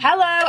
Hello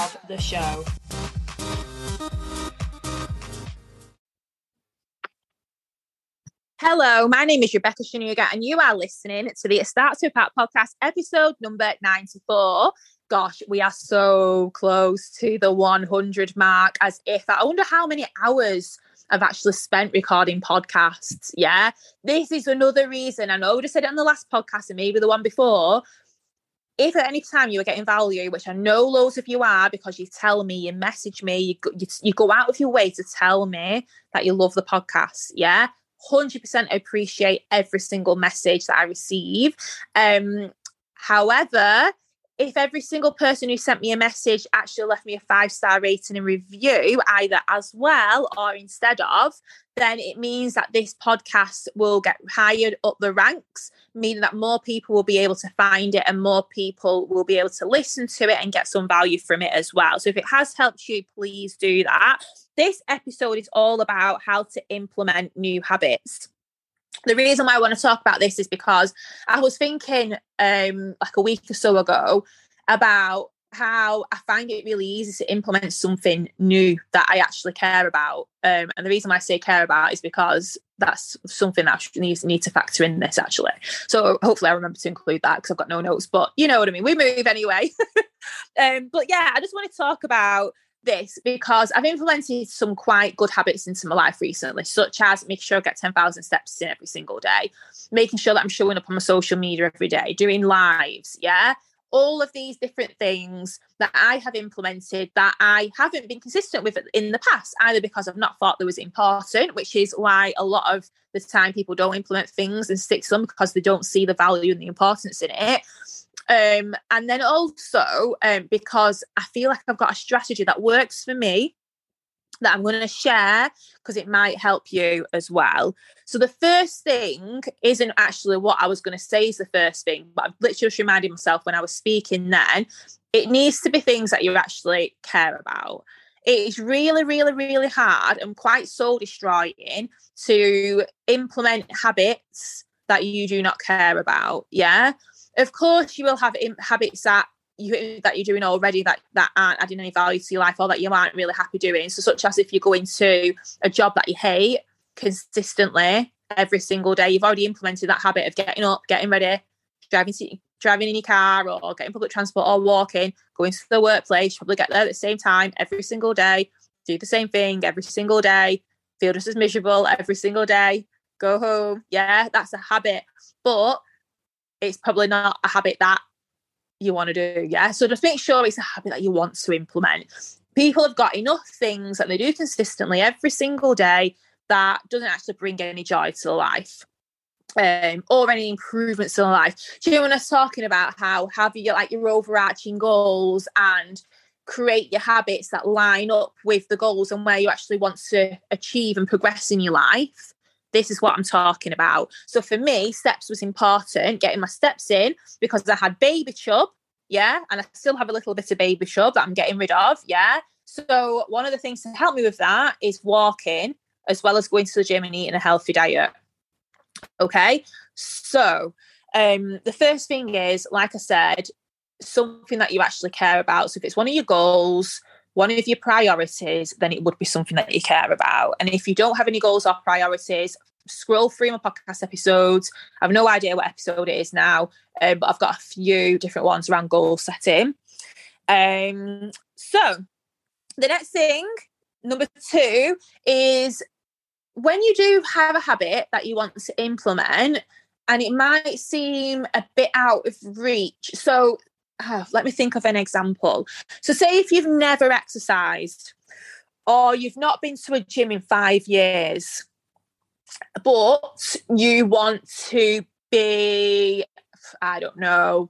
of the show. Hello, my name is Rebecca Shanuga, and you are listening to the It Starts with Pat podcast, episode number 94. Gosh, we are so close to the 100 mark, as if I wonder how many hours I've actually spent recording podcasts. Yeah. This is another reason. I know I said it on the last podcast and maybe the one before. If at any time you are getting value, which I know loads of you are because you tell me, you message me, you go, you, you go out of your way to tell me that you love the podcast. Yeah. 100% appreciate every single message that I receive. Um, however, if every single person who sent me a message actually left me a five star rating and review, either as well or instead of, then it means that this podcast will get higher up the ranks, meaning that more people will be able to find it and more people will be able to listen to it and get some value from it as well. So if it has helped you, please do that. This episode is all about how to implement new habits the reason why I want to talk about this is because I was thinking um, like a week or so ago about how I find it really easy to implement something new that I actually care about. Um, and the reason why I say care about is because that's something that I need, need to factor in this actually. So hopefully I remember to include that because I've got no notes, but you know what I mean. We move anyway. um, but yeah, I just want to talk about this because I've implemented some quite good habits into my life recently, such as making sure I get 10,000 steps in every single day, making sure that I'm showing up on my social media every day, doing lives, yeah. All of these different things that I have implemented that I haven't been consistent with in the past, either because I've not thought they was important, which is why a lot of the time people don't implement things and stick to them because they don't see the value and the importance in it, um, and then also um, because I feel like I've got a strategy that works for me that I'm going to share because it might help you as well. So the first thing isn't actually what I was going to say is the first thing, but I've literally just reminded myself when I was speaking then, it needs to be things that you actually care about. It is really, really, really hard and quite soul destroying to implement habits that you do not care about. Yeah. Of course, you will have habits that you that you're doing already that that aren't adding any value to your life or that you aren't really happy doing. So, such as if you go into a job that you hate consistently every single day, you've already implemented that habit of getting up, getting ready, driving driving in your car or getting public transport or walking, going to the workplace, probably get there at the same time every single day, do the same thing every single day, feel just as miserable every single day, go home. Yeah, that's a habit. But it's probably not a habit that you want to do. Yeah. So just make sure it's a habit that you want to implement. People have got enough things that they do consistently every single day that doesn't actually bring any joy to life. Um, or any improvements in life. Do you know when I was talking about how have you like your overarching goals and create your habits that line up with the goals and where you actually want to achieve and progress in your life? This is what I'm talking about. So for me, steps was important, getting my steps in because I had baby chub, yeah, and I still have a little bit of baby chub that I'm getting rid of, yeah. So one of the things to help me with that is walking as well as going to the gym and eating a healthy diet. Okay, so um, the first thing is, like I said, something that you actually care about. So if it's one of your goals, one of your priorities, then it would be something that you care about. And if you don't have any goals or priorities, scroll through my podcast episodes. I have no idea what episode it is now, um, but I've got a few different ones around goal setting. Um, so the next thing, number two, is when you do have a habit that you want to implement, and it might seem a bit out of reach. So let me think of an example. So, say if you've never exercised or you've not been to a gym in five years, but you want to be, I don't know,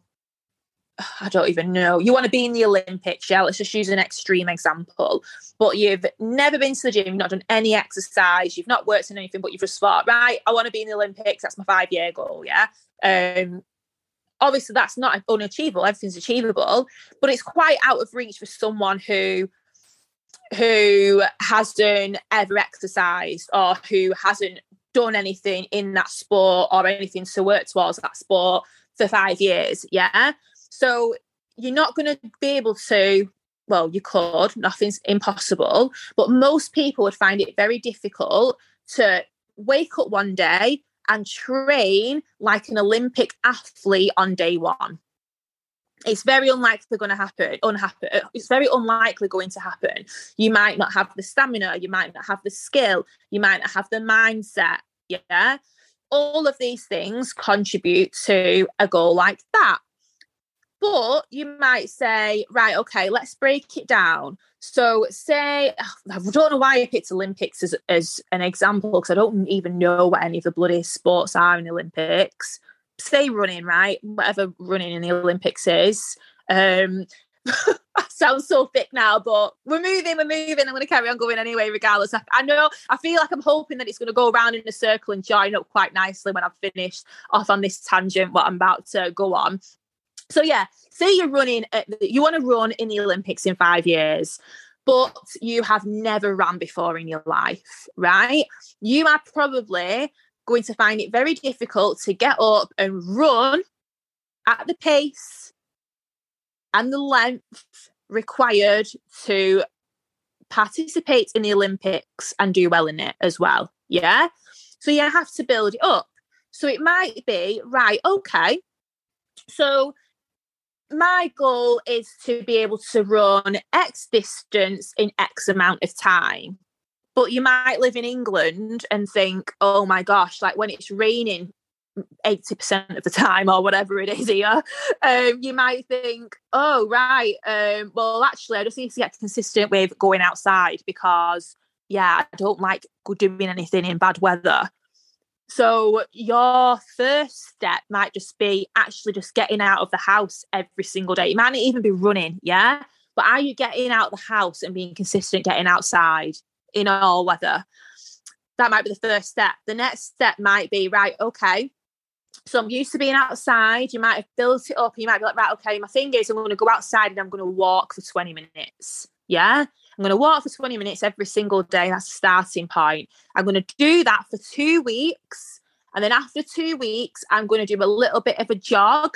I don't even know. You want to be in the Olympics, yeah? Let's just use an extreme example. But you've never been to the gym, you've not done any exercise, you've not worked on anything, but you've just thought, right, I want to be in the Olympics. That's my five year goal, yeah? Um, obviously, that's not unachievable. Everything's achievable, but it's quite out of reach for someone who who hasn't ever exercised or who hasn't done anything in that sport or anything to work towards that sport for five years. Yeah. So you're not going to be able to, well, you could, nothing's impossible, but most people would find it very difficult to wake up one day and train like an Olympic athlete on day one. It's very unlikely going to happen. Unhappen. Uh, it's very unlikely going to happen. You might not have the stamina. You might not have the skill. You might not have the mindset. Yeah, all of these things contribute to a goal like that. But you might say, right, okay, let's break it down. So, say, I don't know why I picked Olympics as, as an example because I don't even know what any of the bloody sports are in the Olympics. Say running, right? Whatever running in the Olympics is. Um, I sound so thick now, but we're moving, we're moving. I'm going to carry on going anyway, regardless. I, I, know, I feel like I'm hoping that it's going to go around in a circle and join up quite nicely when I've finished off on this tangent, what I'm about to go on. So, yeah, say you're running, at, you want to run in the Olympics in five years but you have never ran before in your life, right? You are probably going to find it very difficult to get up and run at the pace and the length required to participate in the Olympics and do well in it as well. Yeah. So you have to build it up. So it might be, right, okay. So my goal is to be able to run X distance in X amount of time. But you might live in England and think, oh my gosh, like when it's raining 80% of the time or whatever it is here, um, you might think, oh, right, um, well, actually, I just need to get consistent with going outside because, yeah, I don't like doing anything in bad weather. So, your first step might just be actually just getting out of the house every single day. It might not even be running, yeah? But are you getting out of the house and being consistent, getting outside in all weather? That might be the first step. The next step might be, right, okay, so I'm used to being outside. You might have built it up. And you might be like, right, okay, my thing is I'm going to go outside and I'm going to walk for 20 minutes. Yeah. I'm going to walk for 20 minutes every single day. That's the starting point. I'm going to do that for two weeks. And then after two weeks, I'm going to do a little bit of a jog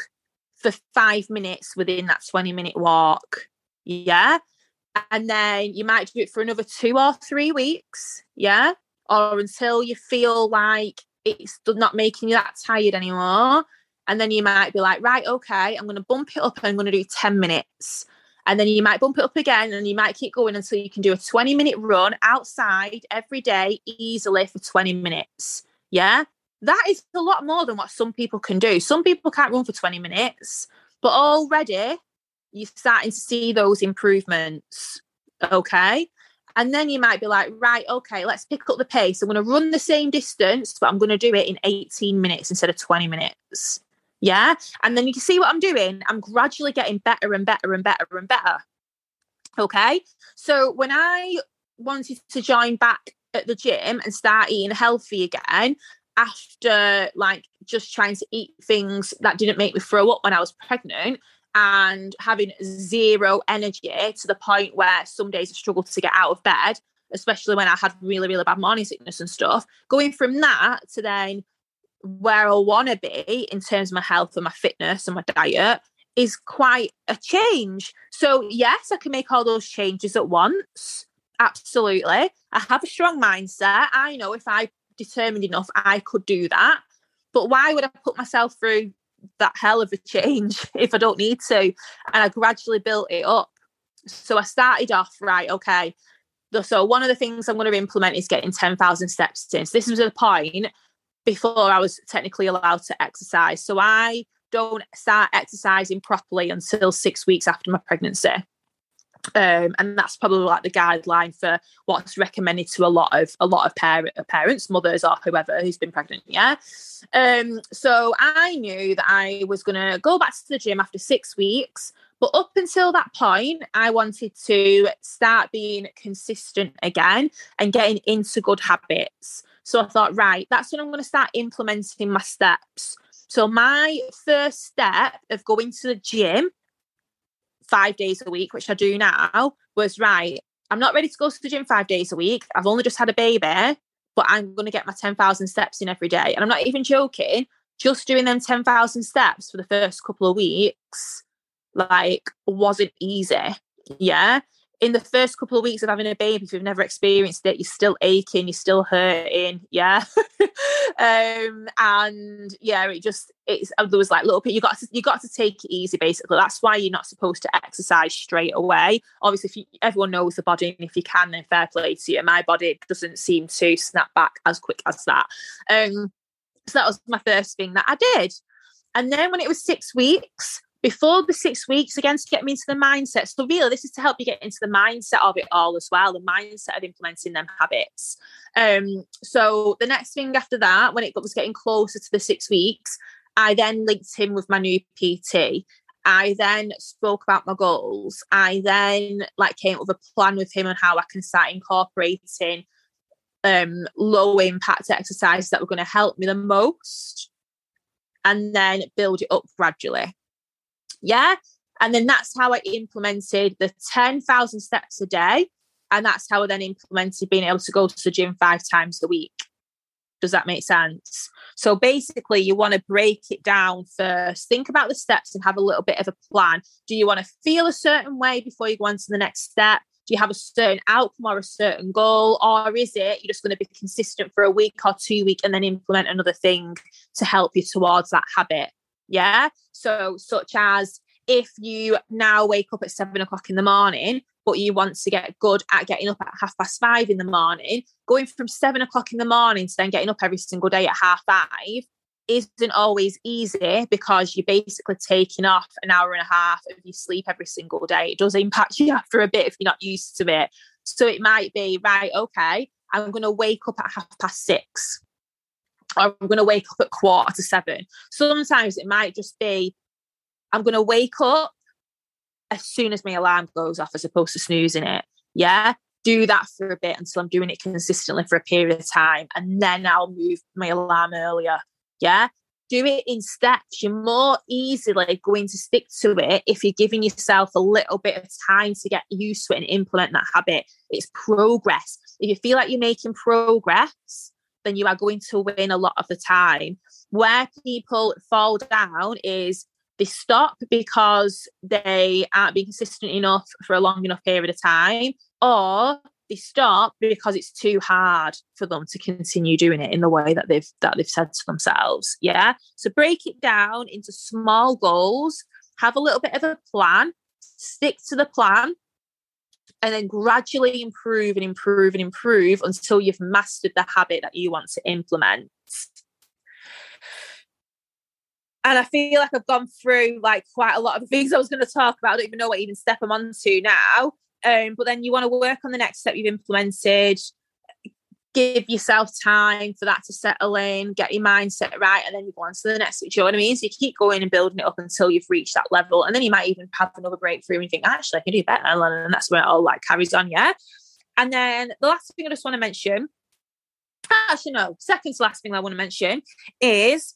for five minutes within that 20 minute walk. Yeah. And then you might do it for another two or three weeks. Yeah. Or until you feel like it's not making you that tired anymore. And then you might be like, right, okay, I'm going to bump it up and I'm going to do 10 minutes. And then you might bump it up again and you might keep going until you can do a 20 minute run outside every day easily for 20 minutes. Yeah. That is a lot more than what some people can do. Some people can't run for 20 minutes, but already you're starting to see those improvements. Okay. And then you might be like, right, okay, let's pick up the pace. I'm going to run the same distance, but I'm going to do it in 18 minutes instead of 20 minutes. Yeah. And then you can see what I'm doing. I'm gradually getting better and better and better and better. Okay. So when I wanted to join back at the gym and start eating healthy again, after like just trying to eat things that didn't make me throw up when I was pregnant, and having zero energy to the point where some days I struggled to get out of bed, especially when I had really, really bad morning sickness and stuff. Going from that to then where I want to be in terms of my health and my fitness and my diet is quite a change. So, yes, I can make all those changes at once. Absolutely. I have a strong mindset. I know if I determined enough, I could do that. But why would I put myself through that hell of a change if I don't need to. And I gradually built it up. So I started off, right, okay. So one of the things I'm going to implement is getting 10,000 steps in. So this was a point before I was technically allowed to exercise. So I don't start exercising properly until six weeks after my pregnancy. Um, and that's probably like the guideline for what's recommended to a lot of a lot of parent, parents, mothers, or whoever who's been pregnant. Yeah. Um, so I knew that I was gonna go back to the gym after six weeks, but up until that point, I wanted to start being consistent again and getting into good habits. So I thought, right, that's when I'm going to start implementing my steps. So my first step of going to the gym five days a week, which I do now, was right. I'm not ready to go to the gym five days a week. I've only just had a baby, but I'm going to get my 10,000 steps in every day. And I'm not even joking, just doing them 10,000 steps for the first couple of weeks, like, wasn't easy. Yeah in the first couple of weeks of having a baby, if you've never experienced it, you're still aching, you're still hurting, yeah. um, and yeah, it just it's uh, there was like little bit, you got to you got to take it easy. Basically, that's why you're not supposed to exercise straight away. Obviously, if you, everyone knows the body, and if you can, then fair play to you. My body doesn't seem to snap back as quick as that. Um, so that was my first thing that I did. And then when it was six weeks, before the six weeks again to get me into the mindset. So really, this is to help you get into the mindset of it all as well, the mindset of implementing them habits. Um, so the next thing after that, when it was getting closer to the six weeks, I then linked him with my new PT. I then spoke about my goals. I then like came up with a plan with him on how I can start incorporating um, low impact exercises that were going to help me the most and then build it up gradually. Yeah. And then that's how I implemented the 10,000 steps a day. And that's how I then implemented being able to go to the gym five times a week. Does that make sense? So basically, you want to break it down first. Think about the steps and have a little bit of a plan. Do you want to feel a certain way before you go on to the next step? Do you have a certain outcome or a certain goal? Or is it you're just going to be consistent for a week or two week and then implement another thing to help you towards that habit? Yeah. So, such as if you now wake up at seven o'clock in the morning, but you want to get good at getting up at half past five in the morning, going from seven o'clock in the morning to then getting up every single day at half five isn't always easy because you're basically taking off an hour and a half of your sleep every single day. It does impact you after a bit if you're not used to it. So it might be, right, okay, I'm going to wake up at half past six I'm going to wake up at quarter to seven. Sometimes it might just be, I'm going to wake up as soon as my alarm goes off as opposed to snoozing it. Yeah. Do that for a bit until I'm doing it consistently for a period of time. And then I'll move my alarm earlier. Yeah. Do it in steps. You're more easily going to stick to it if you're giving yourself a little bit of time to get used to it and implement that habit. It's progress. If you feel like you're making progress, then you are going to win a lot of the time. Where people fall down is they stop because they aren't being consistent enough for a long enough period of time, or they stop because it's too hard for them to continue doing it in the way that they've that they've said to themselves. Yeah. So break it down into small goals, have a little bit of a plan, stick to the plan, and then gradually improve and improve and improve until you've mastered the habit that you want to implement. And I feel like I've gone through like quite a lot of things I was going to talk about. I don't even know what even step I'm on to now. Um, but then you want to work on the next step you've implemented, give yourself time for that to settle in, get your mindset right, and then you go on to the next. Do you know what I mean? So you keep going and building it up until you've reached that level, and then you might even have another breakthrough and think, actually, I can do better, and that's where it all like carries on. Yeah. And then the last thing I just want to mention, actually no, second to last thing I want to mention is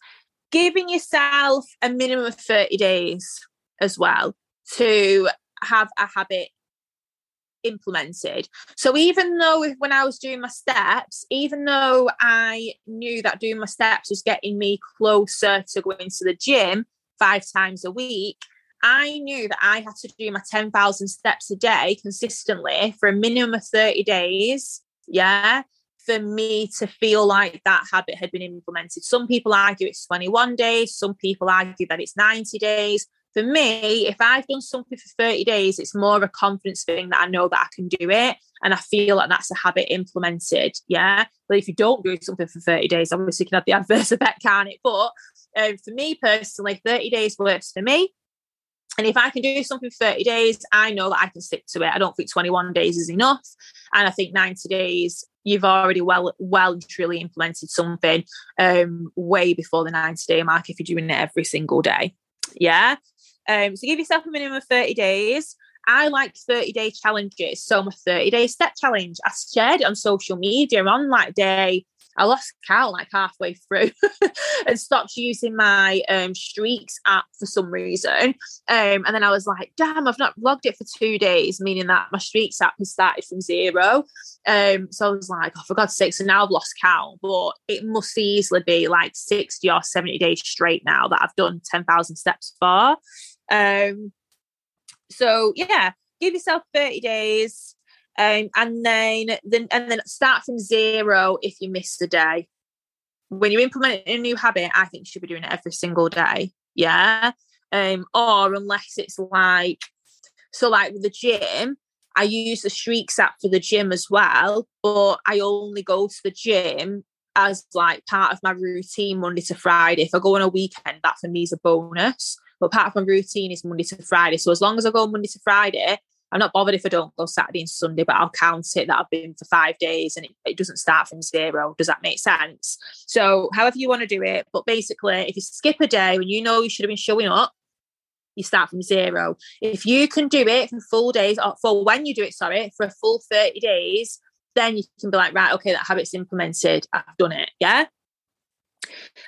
giving yourself a minimum of thirty days as well to have a habit implemented. So even though when I was doing my steps, even though I knew that doing my steps was getting me closer to going to the gym five times a week, I knew that I had to do my 10,000 steps a day consistently for a minimum of 30 days. Yeah. For me to feel like that habit had been implemented. Some people argue it's 21 days, some people argue that it's 90 days for me, if I've done something for 30 days, it's more of a confidence thing that I know that I can do it. And I feel like that's a habit implemented. Yeah. But if you don't do something for 30 days, obviously you can have the adverse effect, can't it? But um, for me personally, 30 days works for me. And if I can do something for 30 days, I know that I can stick to it. I don't think 21 days is enough. And I think 90 days, you've already well, well truly implemented something um, way before the 90 day mark if you're doing it every single day. Yeah. Um, so give yourself a minimum of 30 days. I like 30 day challenges. So my 30 day step challenge, I shared it on social media on like day I lost count like halfway through and stopped using my um, Streaks app for some reason. Um, and then I was like, damn, I've not logged it for two days, meaning that my Streaks app has started from zero. Um, so I was like, oh, for God's sake, so now I've lost count, but it must easily be like 60 or 70 days straight now that I've done 10,000 steps for. Um, so yeah, give yourself 30 days. Um, and then, then and then start from zero if you miss a day. When you implement a new habit, I think you should be doing it every single day. Yeah. Um, or unless it's like so like with the gym, I use the Streaks app for the gym as well, but I only go to the gym as like part of my routine Monday to Friday. If I go on a weekend, that for me is a bonus. But part of my routine is Monday to Friday. So as long as I go Monday to Friday, I'm not bothered if I don't go Saturday and Sunday, but I'll count it that I've been for five days and it, it doesn't start from zero. Does that make sense? So, however you want to do it, but basically, if you skip a day when you know you should have been showing up, you start from zero. If you can do it for full days, or for when you do it, sorry, for a full 30 days, then you can be like, right, okay, that habit's implemented. I've done it. Yeah.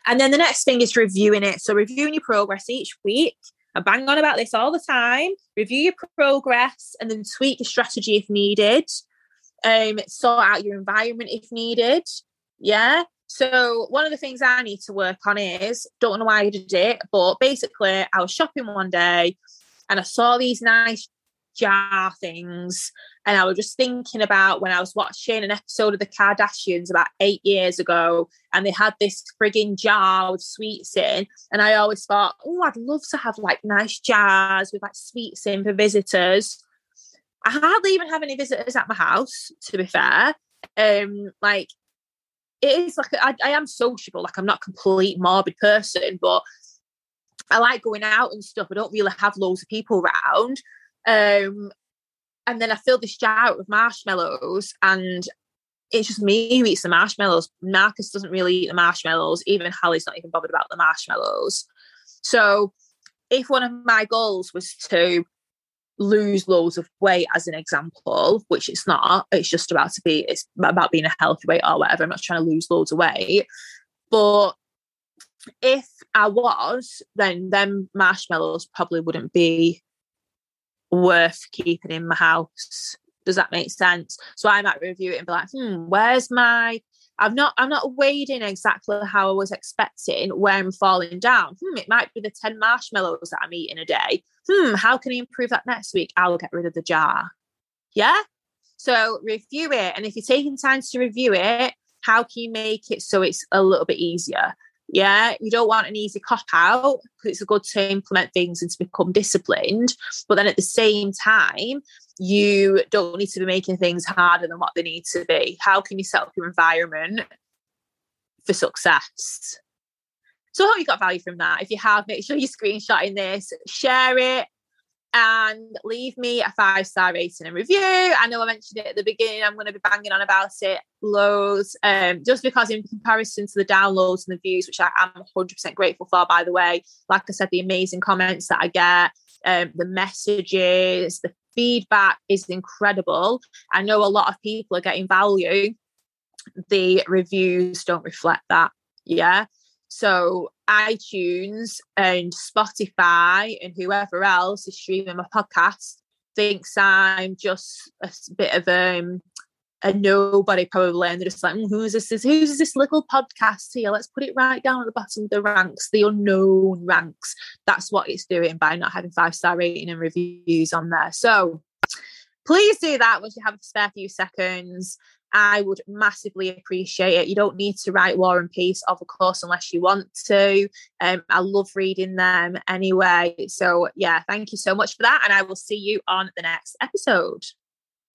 And then the next thing is reviewing it. So, reviewing your progress each week. I bang on about this all the time. Review your progress and then tweak your strategy if needed. Um, sort out your environment if needed. Yeah. So one of the things I need to work on is don't know why I did it, but basically I was shopping one day and I saw these nice jar things. And I was just thinking about when I was watching an episode of The Kardashians about eight years ago, and they had this frigging jar with sweets in. And I always thought, oh, I'd love to have like nice jars with like sweets in for visitors. I hardly even have any visitors at my house, to be fair. Um, like it is like I, I am sociable, like I'm not a complete morbid person, but I like going out and stuff. I don't really have loads of people around. Um, and then I fill this jar out with marshmallows and it's just me who eats the marshmallows. Marcus doesn't really eat the marshmallows. Even Hallie's not even bothered about the marshmallows. So if one of my goals was to lose loads of weight as an example, which it's not, it's just about to be, it's about being a healthy weight or whatever. I'm not trying to lose loads of weight. But if I was, then them marshmallows probably wouldn't be worth keeping in my house. Does that make sense? So I might review it and be like, hmm, where's my I'm not I'm not wading exactly how I was expecting where I'm falling down. Hmm, it might be the 10 marshmallows that I'm eating a day. Hmm, how can I improve that next week? I'll get rid of the jar. Yeah. So review it. And if you're taking time to review it, how can you make it so it's a little bit easier? Yeah, you don't want an easy cop out because it's good to implement things and to become disciplined. But then at the same time, you don't need to be making things harder than what they need to be. How can you set up your environment for success? So I hope you got value from that. If you have, make sure you're screenshotting this, share it, and leave me a five star rating and review. I know I mentioned it at the beginning. I'm going to be banging on about it loads, um, just because in comparison to the downloads and the views, which I am 100% grateful for, by the way. Like I said, the amazing comments that I get, um, the messages, the feedback is incredible. I know a lot of people are getting value. The reviews don't reflect that. Yeah. So iTunes and Spotify and whoever else is streaming my podcast thinks I'm just a bit of um, a nobody probably, and they're just like, mm, "Who's this? Who's this little podcast here? Let's put it right down at the bottom of the ranks, the unknown ranks." That's what it's doing by not having five star rating and reviews on there. So please do that once you have a spare few seconds. I would massively appreciate it. You don't need to write War and Peace, of course, unless you want to. Um, I love reading them anyway. So, yeah, thank you so much for that. And I will see you on the next episode.